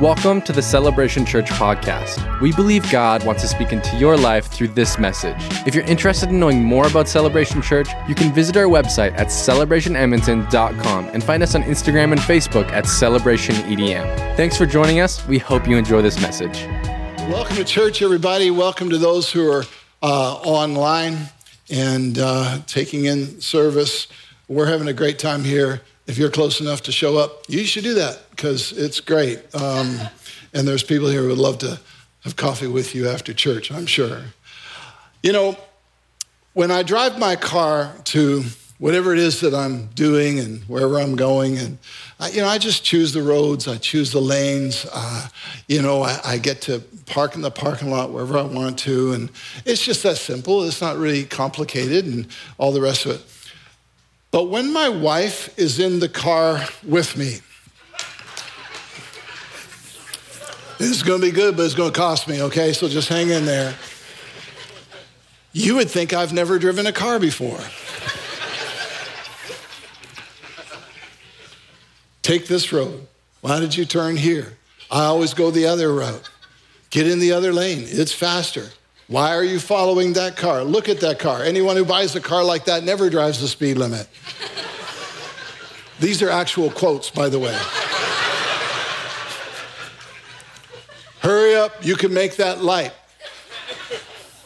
Welcome to the Celebration Church podcast. We believe God wants to speak into your life through this message. If you're interested in knowing more about Celebration Church, you can visit our website at celebrationedmonton.com and find us on Instagram and Facebook at celebrationedm. Thanks for joining us. We hope you enjoy this message. Welcome to church, everybody. Welcome to those who are uh, online and uh, taking in service. We're having a great time here if you're close enough to show up, you should do that because it's great. Um, and there's people here who would love to have coffee with you after church, I'm sure. You know, when I drive my car to whatever it is that I'm doing and wherever I'm going, and I, you know, I just choose the roads, I choose the lanes. Uh, you know, I, I get to park in the parking lot wherever I want to, and it's just that simple. It's not really complicated, and all the rest of it. But when my wife is in the car with me, is going to be good, but it's going to cost me, okay? So just hang in there. You would think I've never driven a car before. Take this road. Why did you turn here? I always go the other route. Get in the other lane, it's faster. Why are you following that car? Look at that car. Anyone who buys a car like that never drives the speed limit. These are actual quotes, by the way. Hurry up, you can make that light.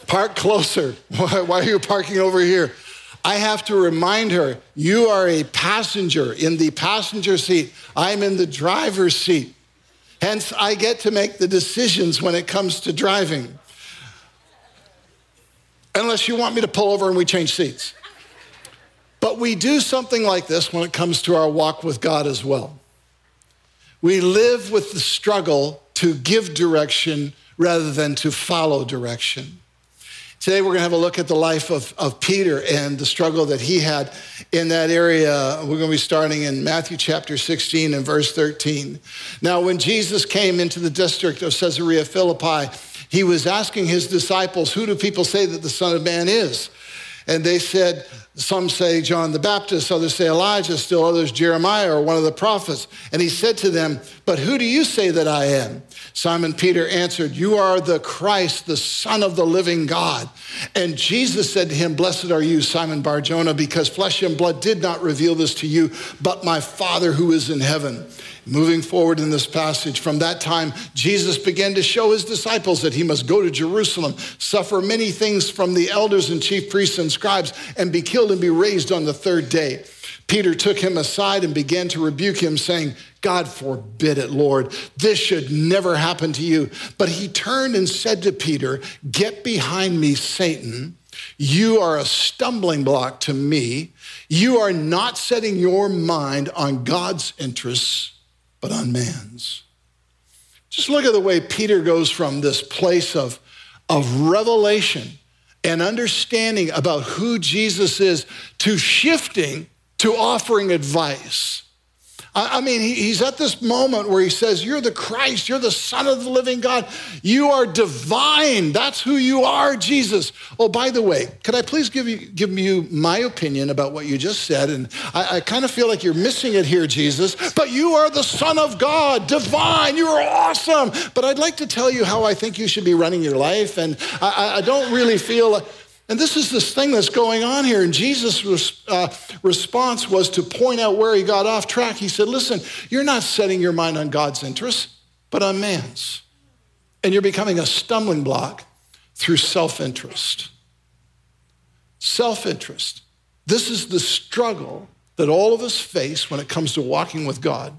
Park closer. Why, why are you parking over here? I have to remind her, you are a passenger in the passenger seat. I'm in the driver's seat. Hence, I get to make the decisions when it comes to driving unless you want me to pull over and we change seats. But we do something like this when it comes to our walk with God as well. We live with the struggle to give direction rather than to follow direction. Today, we're going to have a look at the life of, of Peter and the struggle that he had in that area. We're going to be starting in Matthew chapter 16 and verse 13. Now, when Jesus came into the district of Caesarea Philippi, he was asking his disciples, Who do people say that the Son of Man is? And they said, Some say John the Baptist, others say Elijah, still others Jeremiah or one of the prophets. And he said to them, But who do you say that I am? Simon Peter answered, You are the Christ, the Son of the living God. And Jesus said to him, Blessed are you, Simon Barjona, because flesh and blood did not reveal this to you, but my Father who is in heaven. Moving forward in this passage, from that time, Jesus began to show his disciples that he must go to Jerusalem, suffer many things from the elders and chief priests and scribes, and be killed and be raised on the third day. Peter took him aside and began to rebuke him, saying, God forbid it, Lord. This should never happen to you. But he turned and said to Peter, Get behind me, Satan. You are a stumbling block to me. You are not setting your mind on God's interests but on man's. Just look at the way Peter goes from this place of, of revelation and understanding about who Jesus is to shifting to offering advice. I mean, he's at this moment where he says, You're the Christ, you're the Son of the living God, you are divine. That's who you are, Jesus. Oh, by the way, could I please give you, give you my opinion about what you just said? And I, I kind of feel like you're missing it here, Jesus, but you are the Son of God, divine, you are awesome. But I'd like to tell you how I think you should be running your life, and I, I don't really feel. And this is this thing that's going on here. And Jesus' uh, response was to point out where he got off track. He said, Listen, you're not setting your mind on God's interests, but on man's. And you're becoming a stumbling block through self interest. Self interest. This is the struggle that all of us face when it comes to walking with God.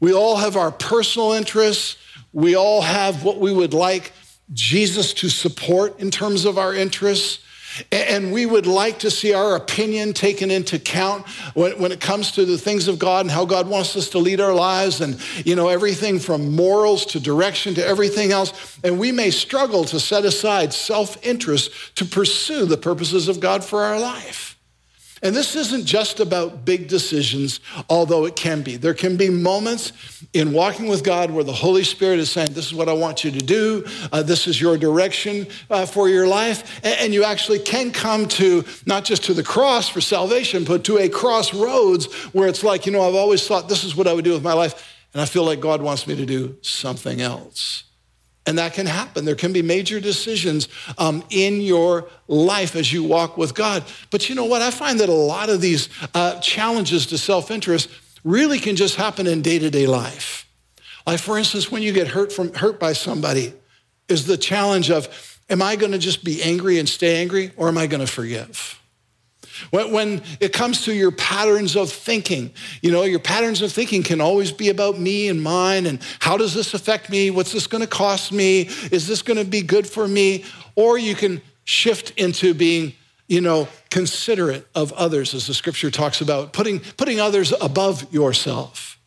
We all have our personal interests, we all have what we would like Jesus to support in terms of our interests. And we would like to see our opinion taken into account when, it comes to the things of God and how God wants us to lead our lives and, you know, everything from morals to direction to everything else. And we may struggle to set aside self interest to pursue the purposes of God for our life. And this isn't just about big decisions, although it can be. There can be moments in walking with God where the Holy Spirit is saying, This is what I want you to do. Uh, this is your direction uh, for your life. And, and, you actually can come to not just to the cross for salvation, but to a crossroads where it's like, you know, I've always thought this is what I would do with my life. and I feel like God wants me to do something else. And that can happen. There can be major decisions um, in your life as you walk with God. But you know what? I find that a lot of these uh, challenges to self interest really can just happen in day to day life. Like, for instance, when you get hurt, from, hurt by somebody, is the challenge of, am I going to just be angry and stay angry, or am I going to forgive? When, it comes to your patterns of thinking, you know, your patterns of thinking can always be about me and mine and how does this affect me? What's this going to cost me? Is this going to be good for me? Or you can shift into being, you know, considerate of others, as the scripture talks about, putting, putting others above yourself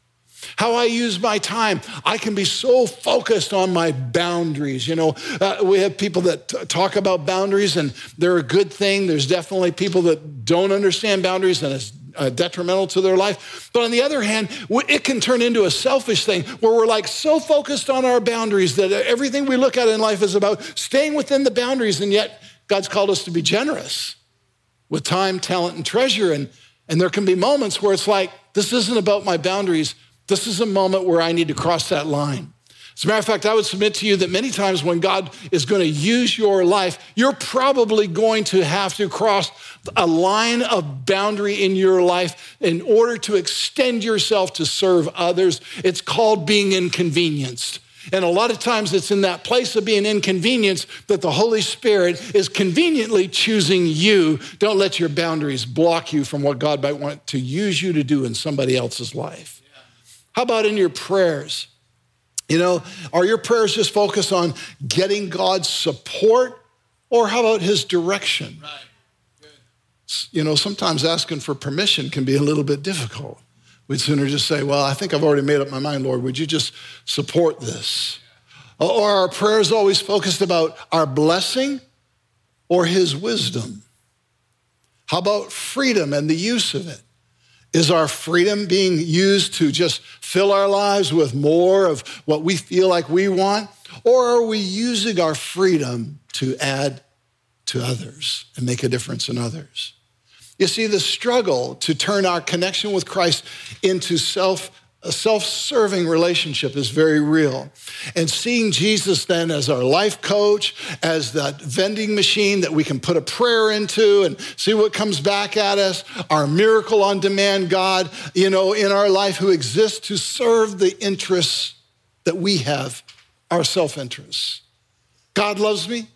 how I use my time. I can be so focused on my boundaries. You know, uh, we have people that t- talk about boundaries and they're a good thing. There's definitely people that don't understand boundaries and it's uh, detrimental to their life. But on the other hand, it can turn into a selfish thing where we're like so focused on our boundaries that everything we look at in life is about staying within the boundaries. And yet, God's called us to be generous with time, talent, and treasure. And, and there can be moments where it's like, this isn't about my boundaries. This is a moment where I need to cross that line. As a matter of fact, I would submit to you that many times when God is going to use your life, you're probably going to have to cross a line of boundary in your life in order to extend yourself to serve others. It's called being inconvenienced. And a lot of times it's in that place of being inconvenienced that the Holy Spirit is conveniently choosing you. Don't let your boundaries block you from what God might want to use you to do in somebody else's life. How about in your prayers? You know, are your prayers just focused on getting God's support or how about his direction? Right. You know, sometimes asking for permission can be a little bit difficult. We'd sooner just say, Well, I think I've already made up my mind, Lord. Would you just support this? Or are our prayers always focused about our blessing or his wisdom? How about freedom and the use of it? Is our freedom being used to just fill our lives with more of what we feel like we want? Or are we using our freedom to add to others and make a difference in others? You see, the struggle to turn our connection with Christ into self a self serving relationship is very real. And seeing Jesus then as our life coach, as that vending machine that we can put a prayer into and see what comes back at us, our miracle on demand God, you know, in our life who exists to serve the interests that we have, our self interests. God loves me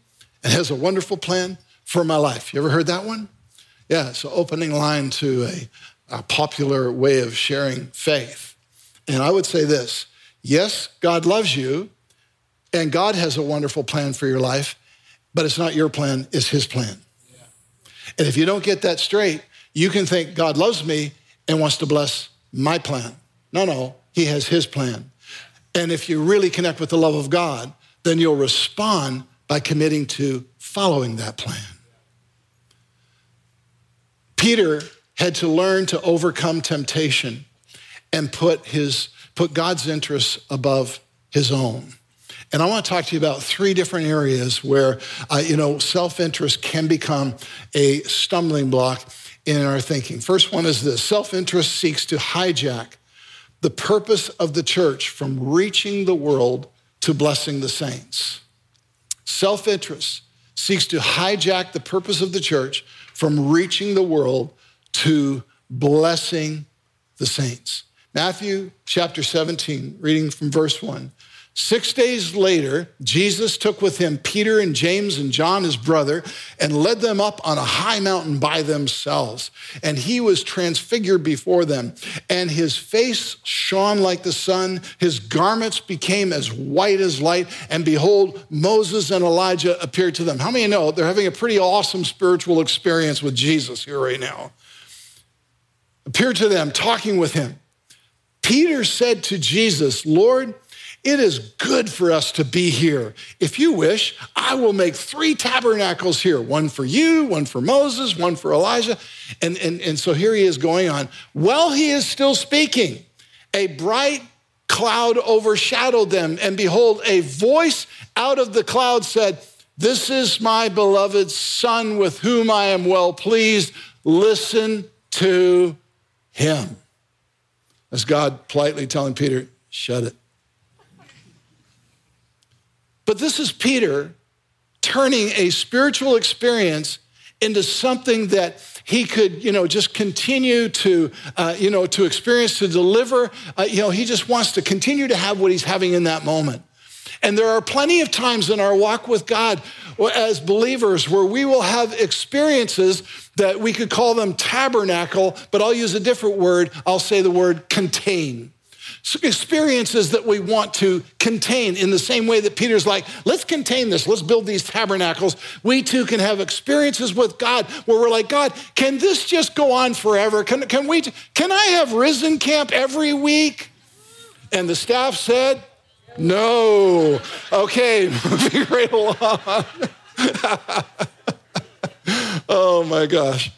and has a wonderful plan for my life. You ever heard that one? Yeah, it's an opening line to a, a popular way of sharing faith. And I would say this yes, God loves you, and God has a wonderful plan for your life, but it's not your plan, it's His plan. Yeah. And if you don't get that straight, you can think God loves me and wants to bless my plan. No, no, He has His plan. And if you really connect with the love of God, then you'll respond by committing to following that plan. Peter had to learn to overcome temptation and put his put God's interests above his own. And I want to talk to you about three different areas where uh, you know self-interest can become a stumbling block in our thinking. First one is this: self-interest seeks to hijack the purpose of the church from reaching the world to blessing the saints. Self-interest seeks to hijack the purpose of the church from reaching the world to blessing the saints. Matthew chapter 17, reading from verse 1. Six days later, Jesus took with him Peter and James and John, his brother, and led them up on a high mountain by themselves. And he was transfigured before them, and his face shone like the sun. His garments became as white as light. And behold, Moses and Elijah appeared to them. How many know they're having a pretty awesome spiritual experience with Jesus here right now? Appeared to them, talking with him. Peter said to Jesus, Lord, it is good for us to be here. If you wish, I will make three tabernacles here one for you, one for Moses, one for Elijah. And, and, and so here he is going on. While he is still speaking, a bright cloud overshadowed them. And behold, a voice out of the cloud said, This is my beloved Son with whom I am well pleased. Listen to him. As God politely telling Peter, shut it. But this is Peter turning a spiritual experience into something that he could, you know, just continue to, uh, you know, to experience, to deliver. Uh, you know, he just wants to continue to have what he's having in that moment. And there are plenty of times in our walk with God as believers where we will have experiences that we could call them tabernacle, but I'll use a different word. I'll say the word contain experiences that we want to contain in the same way that Peter's like, let's contain this, let's build these tabernacles. We too can have experiences with God where we're like, God, can this just go on forever? Can, can, we, can I have risen camp every week? And the staff said, no. Okay, moving right along. oh my gosh.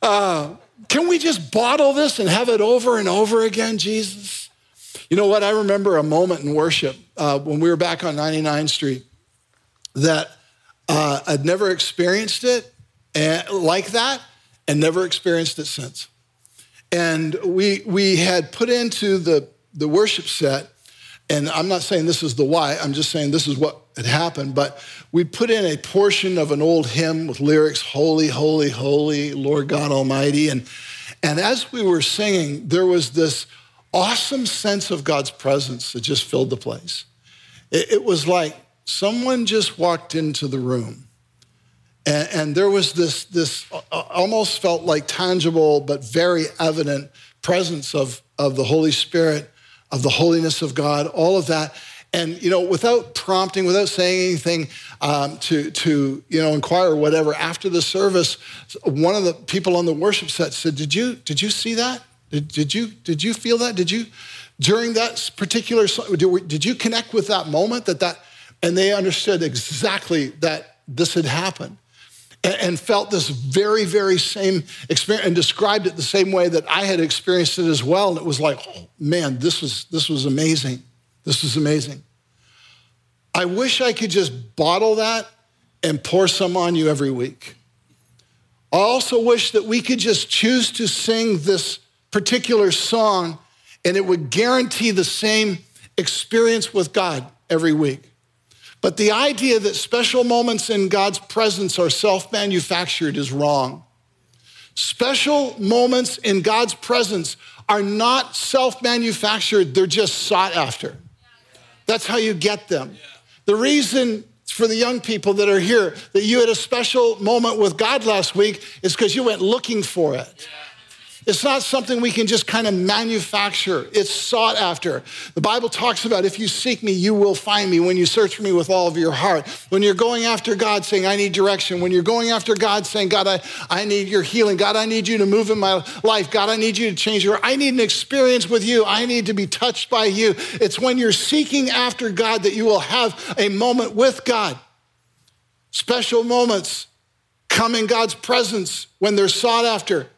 Uh, can we just bottle this and have it over and over again, Jesus? You know what? I remember a moment in worship uh, when we were back on 99th Street that uh, I'd never experienced it and, like that and never experienced it since. And we, we had put into the, the worship set, and I'm not saying this is the why, I'm just saying this is what had happened, but we put in a portion of an old hymn with lyrics, Holy, Holy, Holy, Lord God Almighty. And, and as we were singing, there was this awesome sense of God's presence that just filled the place. It, it was like someone just walked into the room. And, and there was this, this almost felt like tangible but very evident presence of, of the Holy Spirit, of the holiness of God, all of that. And you know, without prompting, without saying anything um, to to you know inquire or whatever, after the service, one of the people on the worship set said, "Did you did you see that?" Did, did, you, did you feel that? Did you, during that particular, did you connect with that moment that that, and they understood exactly that this had happened and, felt this very, very same experience and described it the same way that I had experienced it as well. And it was like, oh, man, this was, this was amazing. This was amazing. I wish I could just bottle that and pour some on you every week. I also wish that we could just choose to sing this particular song and it would guarantee the same experience with God every week. But the idea that special moments in God's presence are self manufactured is wrong. Special moments in God's presence are not self manufactured, they're just sought after. That's how you get them. The reason for the young people that are here that you had a special moment with God last week is because you went looking for it. It's not something we can just kind of manufacture. It's sought after. The Bible talks about if you seek me, you will find me when you search for me with all of your heart. When you're going after God saying, I need direction. When you're going after God saying, God, I, I need your healing. God, I need you to move in my life. God, I need you to change your, I need an experience with you. I need to be touched by you. It's when you're seeking after God that you will have a moment with God. Special moments come in God's presence when they're sought after.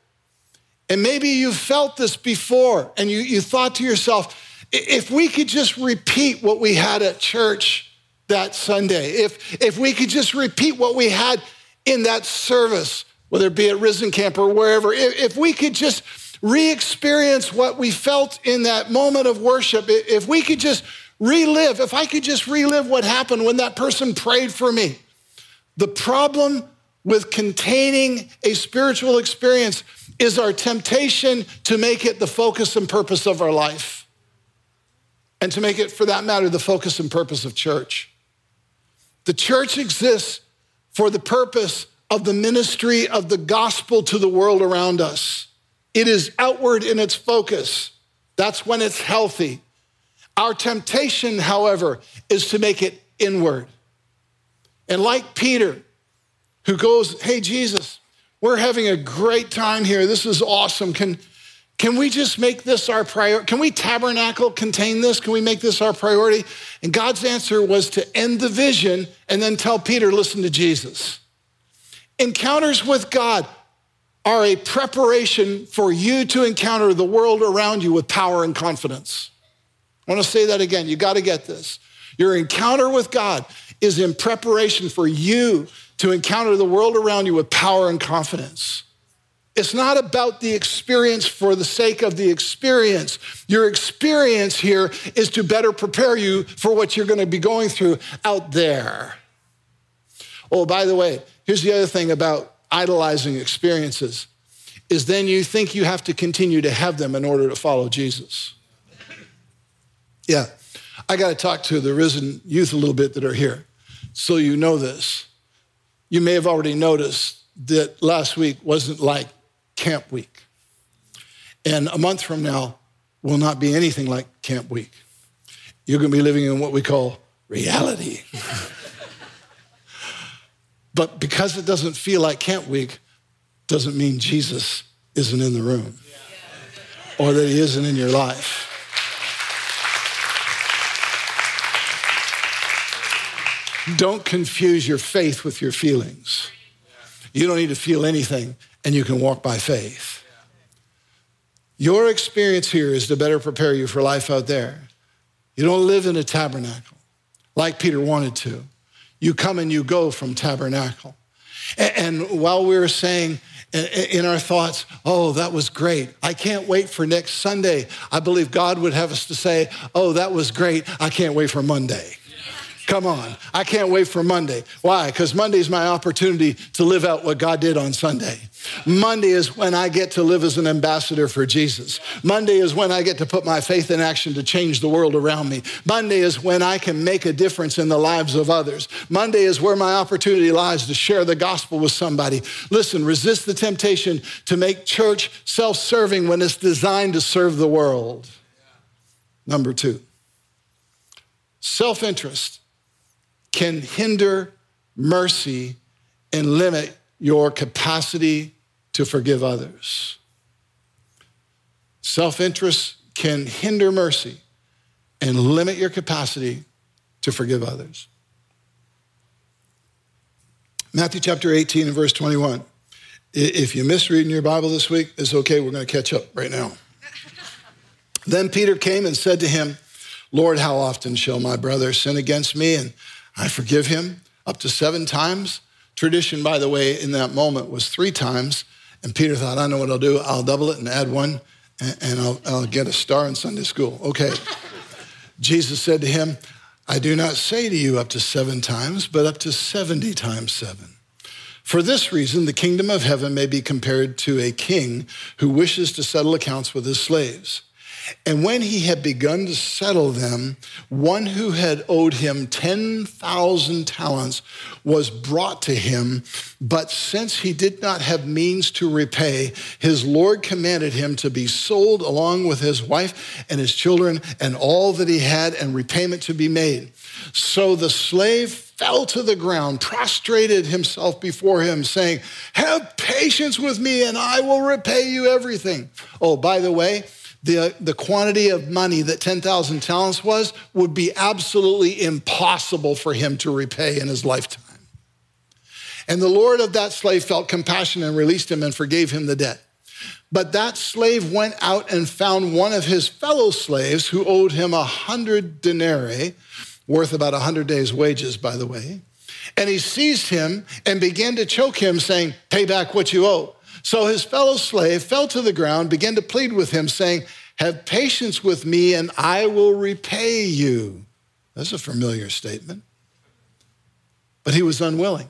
And maybe you've felt this before and you, you thought to yourself, if we could just repeat what we had at church that Sunday, if, if we could just repeat what we had in that service, whether it be at Risen Camp or wherever, if, if we could just re experience what we felt in that moment of worship, if we could just relive, if I could just relive what happened when that person prayed for me. The problem with containing a spiritual experience is our temptation to make it the focus and purpose of our life. And to make it, for that matter, the focus and purpose of church. The church exists for the purpose of the ministry of the gospel to the world around us. It is outward in its focus. That's when it's healthy. Our temptation, however, is to make it inward. And like Peter, who goes, Hey, Jesus, we're having a great time here. This is awesome. Can, can we just make this our priority? Can we tabernacle contain this? Can we make this our priority? And God's answer was to end the vision and then tell Peter, listen to Jesus. Encounters with God are a preparation for you to encounter the world around you with power and confidence. I want to say that again. You got to get this. Your encounter with God is in preparation for you to encounter the world around you with power and confidence. It's not about the experience for the sake of the experience. Your experience here is to better prepare you for what you're going to be going through out there. Oh, by the way, here's the other thing about idolizing experiences is then you think you have to continue to have them in order to follow Jesus. Yeah. I got to talk to the risen youth a little bit that are here so you know this. You may have already noticed that last week wasn't like camp week. And a month from now will not be anything like camp week. You're going to be living in what we call reality. but because it doesn't feel like camp week, doesn't mean Jesus isn't in the room or that he isn't in your life. Don't confuse your faith with your feelings. You don't need to feel anything, and you can walk by faith. Your experience here is to better prepare you for life out there. You don't live in a tabernacle like Peter wanted to. You come and you go from tabernacle. And while we were saying in our thoughts, oh, that was great. I can't wait for next Sunday. I believe God would have us to say, oh, that was great. I can't wait for Monday. Come on. I can't wait for Monday. Why? Because Monday is my opportunity to live out what God did on Sunday. Monday is when I get to live as an ambassador for Jesus. Monday is when I get to put my faith in action to change the world around me. Monday is when I can make a difference in the lives of others. Monday is where my opportunity lies to share the gospel with somebody. Listen, resist the temptation to make church self serving when it's designed to serve the world. Number two, self interest can hinder mercy and limit your capacity to forgive others. Self interest can hinder mercy and limit your capacity to forgive others. Matthew chapter 18 and verse 21. If you missed reading your Bible this week, it's okay. We're going to catch up right now. then Peter came and said to him, Lord, how often shall my brother sin against me and I forgive him up to seven times. Tradition, by the way, in that moment was three times. And Peter thought, I know what I'll do. I'll double it and add one, and, I'll, I'll get a star in Sunday school. Okay. Jesus said to him, I do not say to you up to seven times, but up to 70 times seven. For this reason, the kingdom of heaven may be compared to a king who wishes to settle accounts with his slaves. And when he had begun to settle them, one who had owed him 10,000 talents was brought to him. But since he did not have means to repay, his Lord commanded him to be sold along with his wife and his children and all that he had, and repayment to be made. So the slave fell to the ground, prostrated himself before him, saying, Have patience with me, and I will repay you everything. Oh, by the way, the, the quantity of money that 10,000 talents was would be absolutely impossible for him to repay in his lifetime. And the Lord of that slave felt compassion and released him and forgave him the debt. But that slave went out and found one of his fellow slaves who owed him a hundred denarii, worth about a hundred days' wages, by the way. And he seized him and began to choke him, saying, Pay back what you owe. So his fellow slave fell to the ground, began to plead with him, saying, Have patience with me, and I will repay you. That's a familiar statement. But he was unwilling.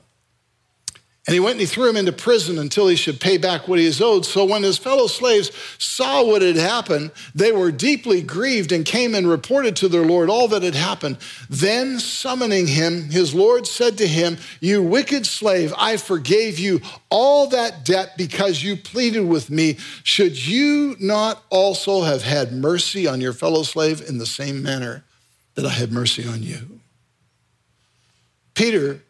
And he went and he threw him into prison until he should pay back what he is owed. So when his fellow slaves saw what had happened, they were deeply grieved and came and reported to their Lord all that had happened. Then summoning him, his Lord said to him, You wicked slave, I forgave you all that debt because you pleaded with me. Should you not also have had mercy on your fellow slave in the same manner that I had mercy on you? Peter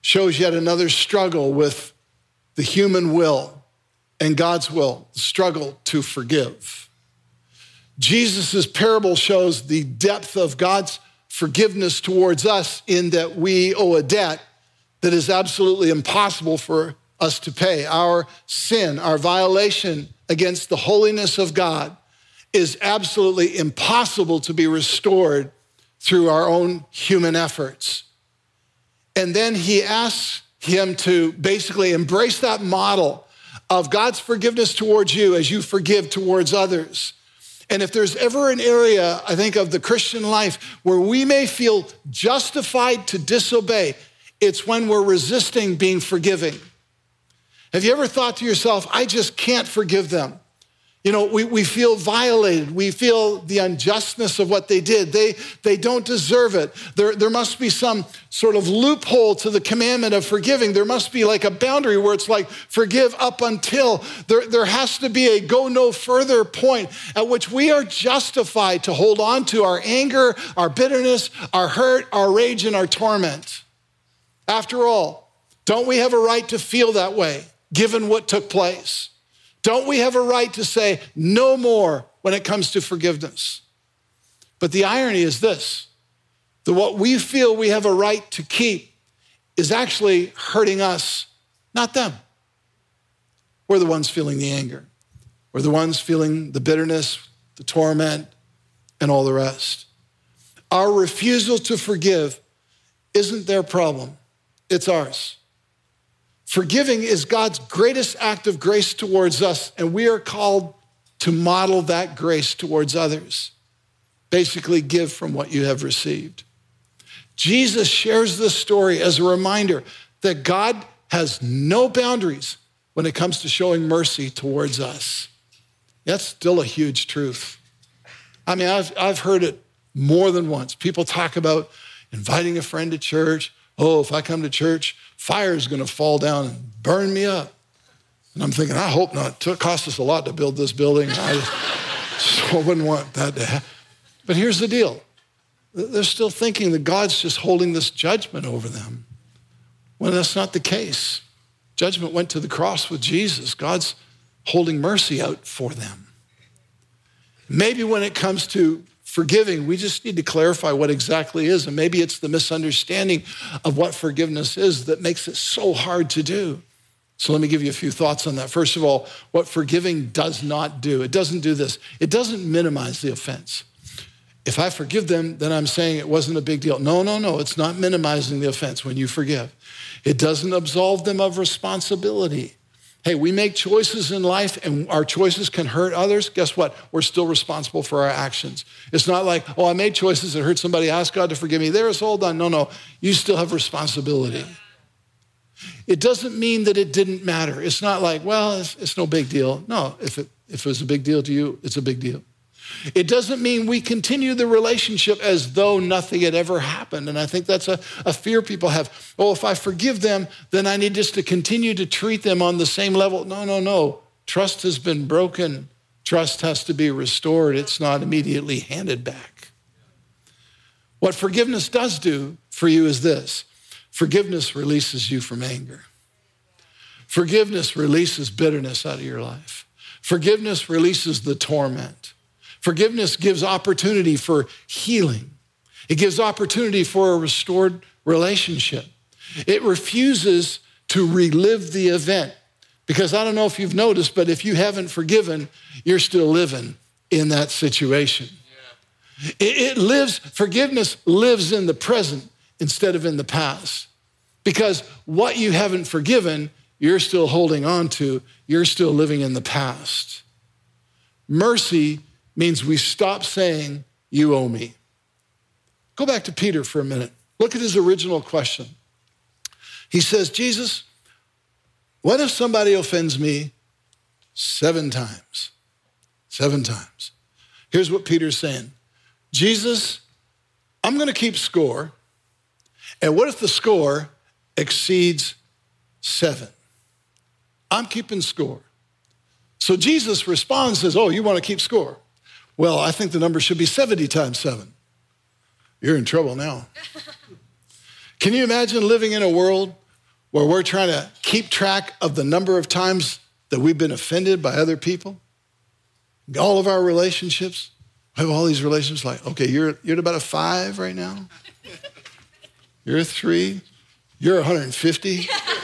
shows yet another struggle with the human will and God's will, the struggle to forgive. Jesus' parable shows the depth of God's forgiveness towards us in that we owe a debt that is absolutely impossible for us to pay. Our sin, our violation against the holiness of God is absolutely impossible to be restored through our own human efforts. And then he asks him to basically embrace that model of God's forgiveness towards you as you forgive towards others. And if there's ever an area, I think, of the Christian life where we may feel justified to disobey, it's when we're resisting being forgiving. Have you ever thought to yourself, I just can't forgive them? You know, we, we feel violated. We feel the unjustness of what they did. They, they don't deserve it. There, there must be some sort of loophole to the commandment of forgiving. There must be like a boundary where it's like, forgive up until. There, there has to be a go no further point at which we are justified to hold on to our anger, our bitterness, our hurt, our rage, and our torment. After all, don't we have a right to feel that way given what took place? Don't we have a right to say no more when it comes to forgiveness? But the irony is this that what we feel we have a right to keep is actually hurting us, not them. We're the ones feeling the anger. We're the ones feeling the bitterness, the torment, and all the rest. Our refusal to forgive isn't their problem, it's ours. Forgiving is God's greatest act of grace towards us, and we are called to model that grace towards others. Basically, give from what you have received. Jesus shares this story as a reminder that God has no boundaries when it comes to showing mercy towards us. That's still a huge truth. I mean, I've, I've heard it more than once. People talk about inviting a friend to church. Oh, if I come to church, fire is going to fall down and burn me up. And I'm thinking, I hope not. It cost us a lot to build this building. I just, so wouldn't want that to happen. But here's the deal they're still thinking that God's just holding this judgment over them. When that's not the case. Judgment went to the cross with Jesus. God's holding mercy out for them. Maybe when it comes to forgiving, we just need to clarify what exactly is. And maybe it's the misunderstanding of what forgiveness is that makes it so hard to do. So let me give you a few thoughts on that. First of all, what forgiving does not do it doesn't do this, it doesn't minimize the offense. If I forgive them, then I'm saying it wasn't a big deal. No, no, no, it's not minimizing the offense when you forgive. It doesn't absolve them of responsibility. Hey, we make choices in life and our choices can hurt others. Guess what? We're still responsible for our actions. It's not like, oh, I made choices that hurt somebody. Ask God to forgive me. There, it's all done. No, no. You still have responsibility. It doesn't mean that it didn't matter. It's not like, well, it's, it's no big deal. No, if it, if it was a big deal to you, it's a big deal. It doesn't mean we continue the relationship as though nothing had ever happened. And I think that's a, a fear people have. Oh, if I forgive them, then I need just to continue to treat them on the same level. No, no, no. Trust has been broken. Trust has to be restored. It's not immediately handed back. What forgiveness does do for you is this forgiveness releases you from anger. Forgiveness releases bitterness out of your life. Forgiveness releases the torment. Forgiveness gives opportunity for healing, it gives opportunity for a restored relationship. It refuses to relive the event. Because I don't know if you've noticed, but if you haven't forgiven, you're still living in that situation. Yeah. It, it lives, forgiveness lives in the present instead of in the past. Because what you haven't forgiven, you're still holding on to, you're still living in the past. Mercy means we stop saying, You owe me. Go back to Peter for a minute. Look at his original question. He says, Jesus, what if somebody offends me seven times? Seven times. Here's what Peter's saying Jesus, I'm going to keep score. And what if the score exceeds seven? I'm keeping score. So Jesus responds, says, Oh, you want to keep score? Well, I think the number should be 70 times seven. You're in trouble now. Can you imagine living in a world where we're trying to keep track of the number of times that we've been offended by other people? All of our relationships. We have all these relationships like, okay, you're, you're at about a five right now. You're a three. You're 150.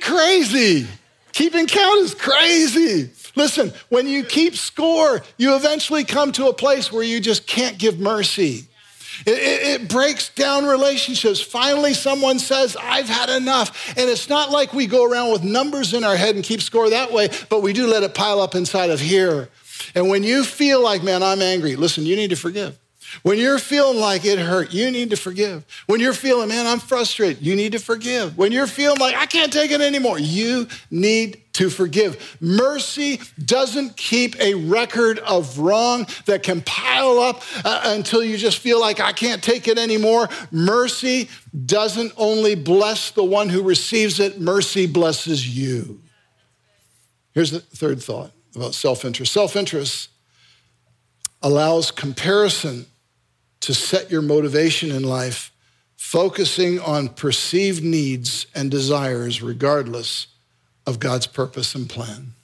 crazy. Keeping count is crazy. Listen, when you keep score, you eventually come to a place where you just can't give mercy. It, it, it, breaks down relationships. Finally, someone says, I've had enough. And it's not like we go around with numbers in our head and keep score that way, but we do let it pile up inside of here. And when you feel like, man, I'm angry, listen, you need to forgive. When you're feeling like it hurt, you need to forgive. When you're feeling, man, I'm frustrated, you need to forgive. When you're feeling like I can't take it anymore, you need to forgive. Mercy doesn't keep a record of wrong that can pile up uh, until you just feel like I can't take it anymore. Mercy doesn't only bless the one who receives it, mercy blesses you. Here's the third thought about self interest self interest allows comparison to set your motivation in life, focusing on perceived needs and desires regardless of God's purpose and plan.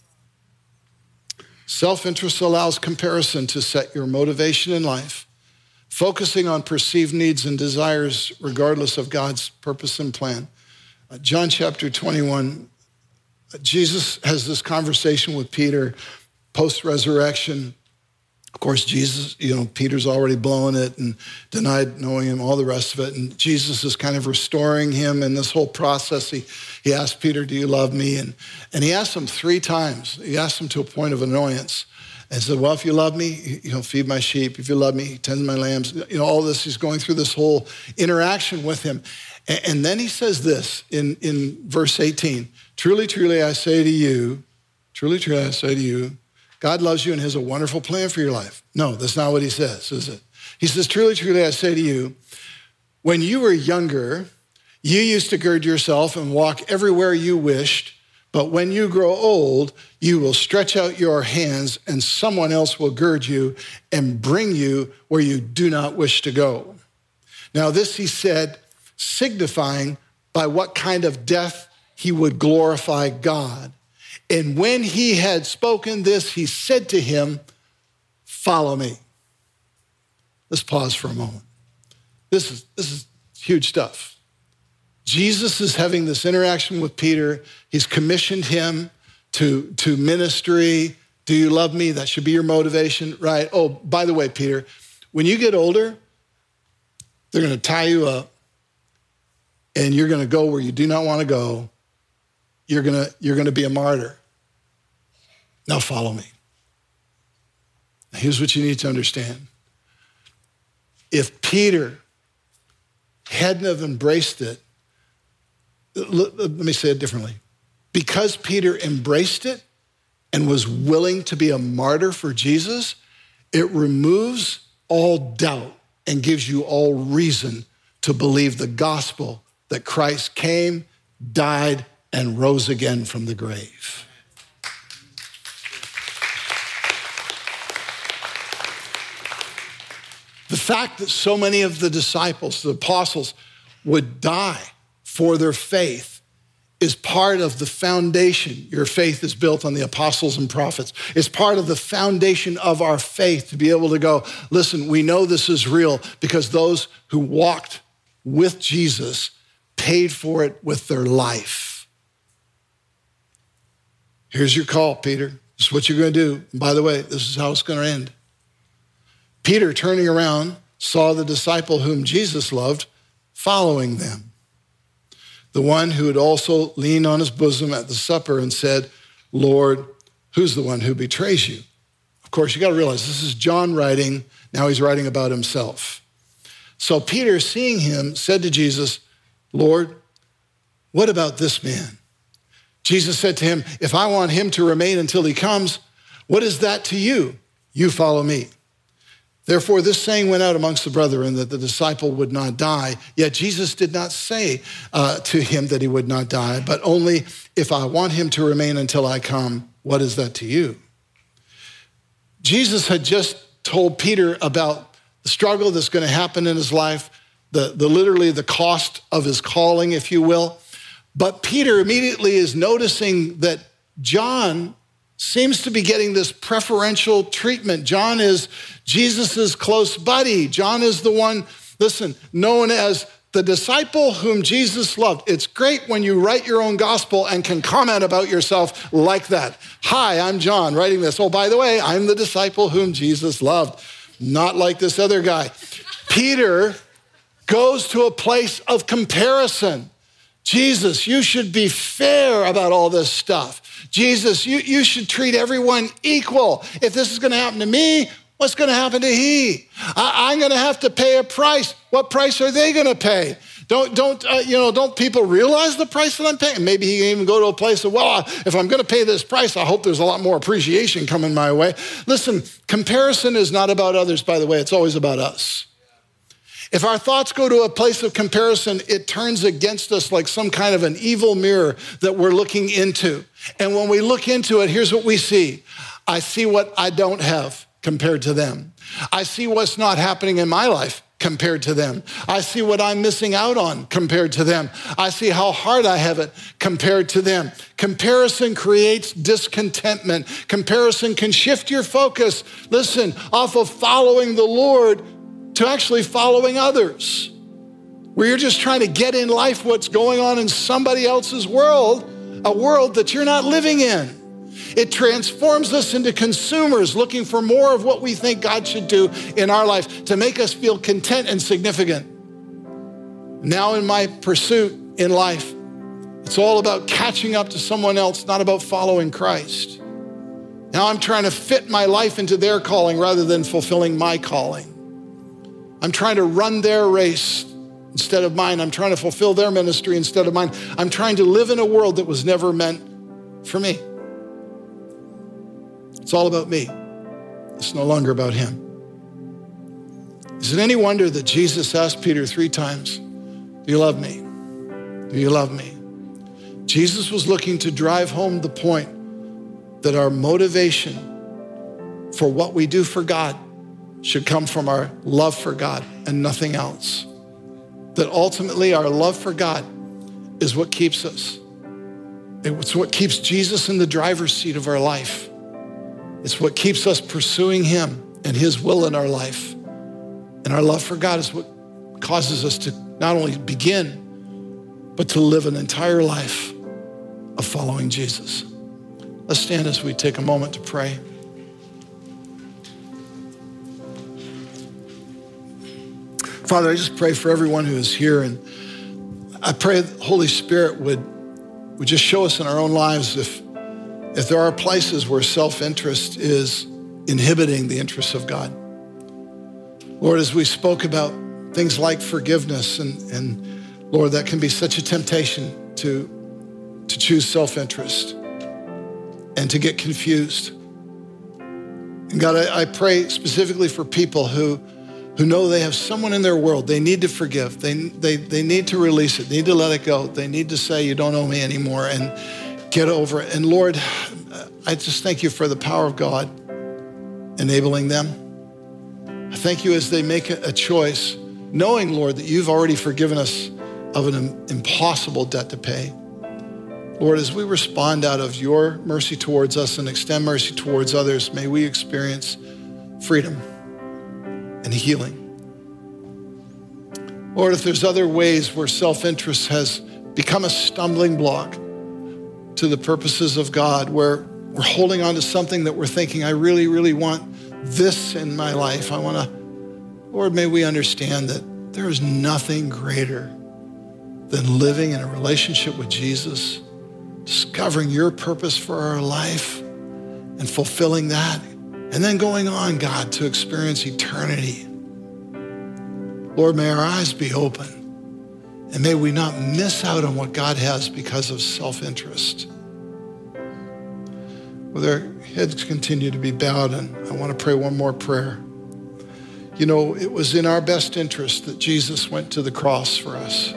Self interest allows comparison to set your motivation in life, focusing on perceived needs and desires regardless of God's purpose and plan. Uh, John chapter 21, uh, Jesus has this conversation with Peter post resurrection. Of course, Jesus, you know, Peter's already blowing it and denied knowing him, all the rest of it. And Jesus is kind of restoring him in this whole process. He, he asked Peter, Do you love me? And, and he asked him three times. He asked him to a point of annoyance and said, Well, if you love me, you know, feed my sheep. If you love me, tend my lambs. You know, all this, he's going through this whole interaction with him. And, and then he says this in, in verse 18 Truly, truly, I say to you, truly, truly, I say to you, God loves you and has a wonderful plan for your life. No, that's not what he says, is it? He says, Truly, truly, I say to you, when you were younger, you used to gird yourself and walk everywhere you wished, but when you grow old, you will stretch out your hands and someone else will gird you and bring you where you do not wish to go. Now, this he said, signifying by what kind of death he would glorify God. And when he had spoken this, he said to him, Follow me. Let's pause for a moment. This is, this is huge stuff. Jesus is having this interaction with Peter. He's commissioned him to, to ministry. Do you love me? That should be your motivation, right? Oh, by the way, Peter, when you get older, they're going to tie you up and you're going to go where you do not want to go. You're going to, you're going to be a martyr. Now follow me. Here's what you need to understand. If Peter hadn't have embraced it, let me say it differently. Because Peter embraced it and was willing to be a martyr for Jesus, it removes all doubt and gives you all reason to believe the gospel that Christ came, died, and rose again from the grave. The fact that so many of the disciples, the apostles, would die for their faith is part of the foundation. Your faith is built on the apostles and prophets. It's part of the foundation of our faith to be able to go, listen, we know this is real because those who walked with Jesus paid for it with their life. Here's your call, Peter. This is what you're going to do. And by the way, this is how it's going to end. Peter, turning around, saw the disciple whom Jesus loved following them. The one who had also leaned on his bosom at the supper and said, Lord, who's the one who betrays you? Of course, you got to realize this is John writing. Now he's writing about himself. So Peter, seeing him, said to Jesus, Lord, what about this man? Jesus said to him, If I want him to remain until he comes, what is that to you? You follow me. Therefore, this saying went out amongst the brethren that the disciple would not die. Yet Jesus did not say uh, to him that he would not die, but only, if I want him to remain until I come, what is that to you? Jesus had just told Peter about the struggle that's going to happen in his life, the, the literally the cost of his calling, if you will. But Peter immediately is noticing that John seems to be getting this preferential treatment. John is Jesus's close buddy. John is the one, listen, known as the disciple whom Jesus loved. It's great when you write your own gospel and can comment about yourself like that. Hi, I'm John writing this. Oh, by the way, I'm the disciple whom Jesus loved. Not like this other guy. Peter goes to a place of comparison. Jesus, you should be fair about all this stuff. Jesus, you, you should treat everyone equal. If this is going to happen to me, what's going to happen to he? I, am going to have to pay a price. What price are they going to pay? Don't, don't, uh, you know, don't people realize the price that I'm paying? Maybe he can even go to a place of, well, if I'm going to pay this price, I hope there's a lot more appreciation coming my way. Listen, comparison is not about others, by the way, it's always about us. If our thoughts go to a place of comparison, it turns against us like some kind of an evil mirror that we're looking into. And when we look into it, here's what we see I see what I don't have compared to them. I see what's not happening in my life compared to them. I see what I'm missing out on compared to them. I see how hard I have it compared to them. Comparison creates discontentment. Comparison can shift your focus, listen, off of following the Lord to actually following others. Where you're just trying to get in life what's going on in somebody else's world, a world that you're not living in. It transforms us into consumers looking for more of what we think God should do in our life to make us feel content and significant. Now, in my pursuit in life, it's all about catching up to someone else, not about following Christ. Now I'm trying to fit my life into their calling rather than fulfilling my calling. I'm trying to run their race instead of mine. I'm trying to fulfill their ministry instead of mine. I'm trying to live in a world that was never meant for me. It's all about me. It's no longer about him. Is it any wonder that Jesus asked Peter three times, Do you love me? Do you love me? Jesus was looking to drive home the point that our motivation for what we do for God should come from our love for God and nothing else. That ultimately our love for God is what keeps us. It's what keeps Jesus in the driver's seat of our life. It's what keeps us pursuing Him and His will in our life. And our love for God is what causes us to not only begin, but to live an entire life of following Jesus. Let's stand as we take a moment to pray. Father, I just pray for everyone who is here, and I pray the Holy Spirit would, would just show us in our own lives if if there are places where self interest is inhibiting the interests of God. Lord, as we spoke about things like forgiveness, and, and Lord, that can be such a temptation to, to choose self interest and to get confused. And God, I, I pray specifically for people who, who know they have someone in their world they need to forgive, they, they, they need to release it, they need to let it go, they need to say, You don't owe me anymore. And get over it. And Lord, I just thank you for the power of God enabling them. I thank you as they make a choice, knowing, Lord, that you've already forgiven us of an impossible debt to pay. Lord, as we respond out of your mercy towards us and extend mercy towards others, may we experience freedom and healing. Lord, if there's other ways where self interest has become a stumbling block, to the purposes of God, where we're holding on to something that we're thinking, I really, really want this in my life. I want to, Lord, may we understand that there is nothing greater than living in a relationship with Jesus, discovering your purpose for our life and fulfilling that, and then going on, God, to experience eternity. Lord, may our eyes be open and may we not miss out on what God has because of self interest. With our heads continue to be bowed, and I want to pray one more prayer. You know, it was in our best interest that Jesus went to the cross for us.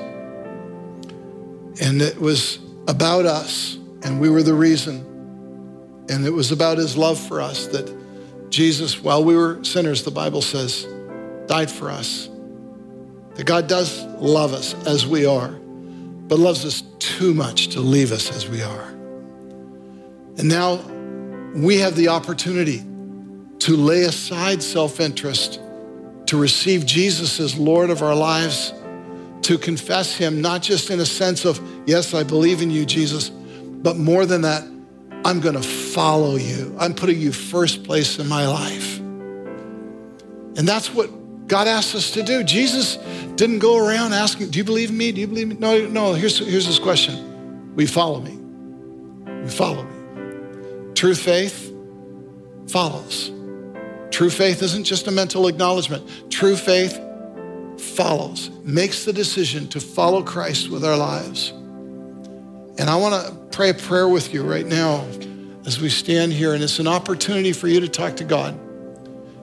And it was about us, and we were the reason. And it was about his love for us that Jesus, while we were sinners, the Bible says, died for us. That God does love us as we are, but loves us too much to leave us as we are. And now we have the opportunity to lay aside self interest, to receive Jesus as Lord of our lives, to confess Him, not just in a sense of, yes, I believe in you, Jesus, but more than that, I'm going to follow you. I'm putting you first place in my life. And that's what God asks us to do. Jesus didn't go around asking, Do you believe in me? Do you believe me? No, no. Here's, here's this question We follow me. We follow me. True faith follows. True faith isn't just a mental acknowledgement. True faith follows, makes the decision to follow Christ with our lives. And I want to pray a prayer with you right now as we stand here, and it's an opportunity for you to talk to God.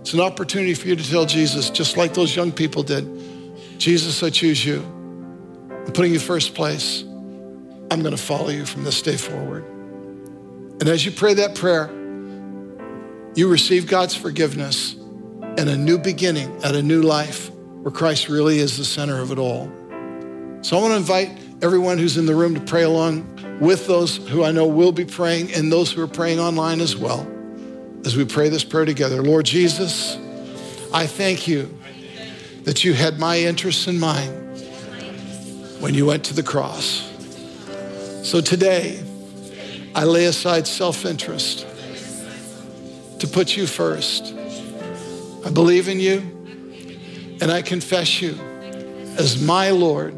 It's an opportunity for you to tell Jesus, just like those young people did Jesus, I choose you. I'm putting you first place. I'm going to follow you from this day forward. And as you pray that prayer, you receive God's forgiveness and a new beginning at a new life where Christ really is the center of it all. So I want to invite everyone who's in the room to pray along with those who I know will be praying and those who are praying online as well as we pray this prayer together. Lord Jesus, I thank you that you had my interests in mind when you went to the cross. So today, I lay aside self interest to put you first. I believe in you and I confess you as my Lord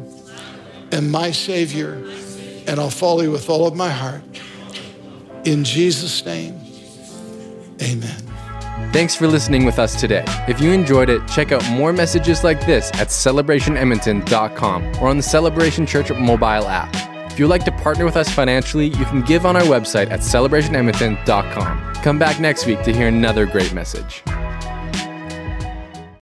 and my Savior, and I'll follow you with all of my heart. In Jesus' name. Amen. Thanks for listening with us today. If you enjoyed it, check out more messages like this at celebrationedmonton.com or on the Celebration Church mobile app. If you'd like to partner with us financially, you can give on our website at celebrationedmonton.com. Come back next week to hear another great message.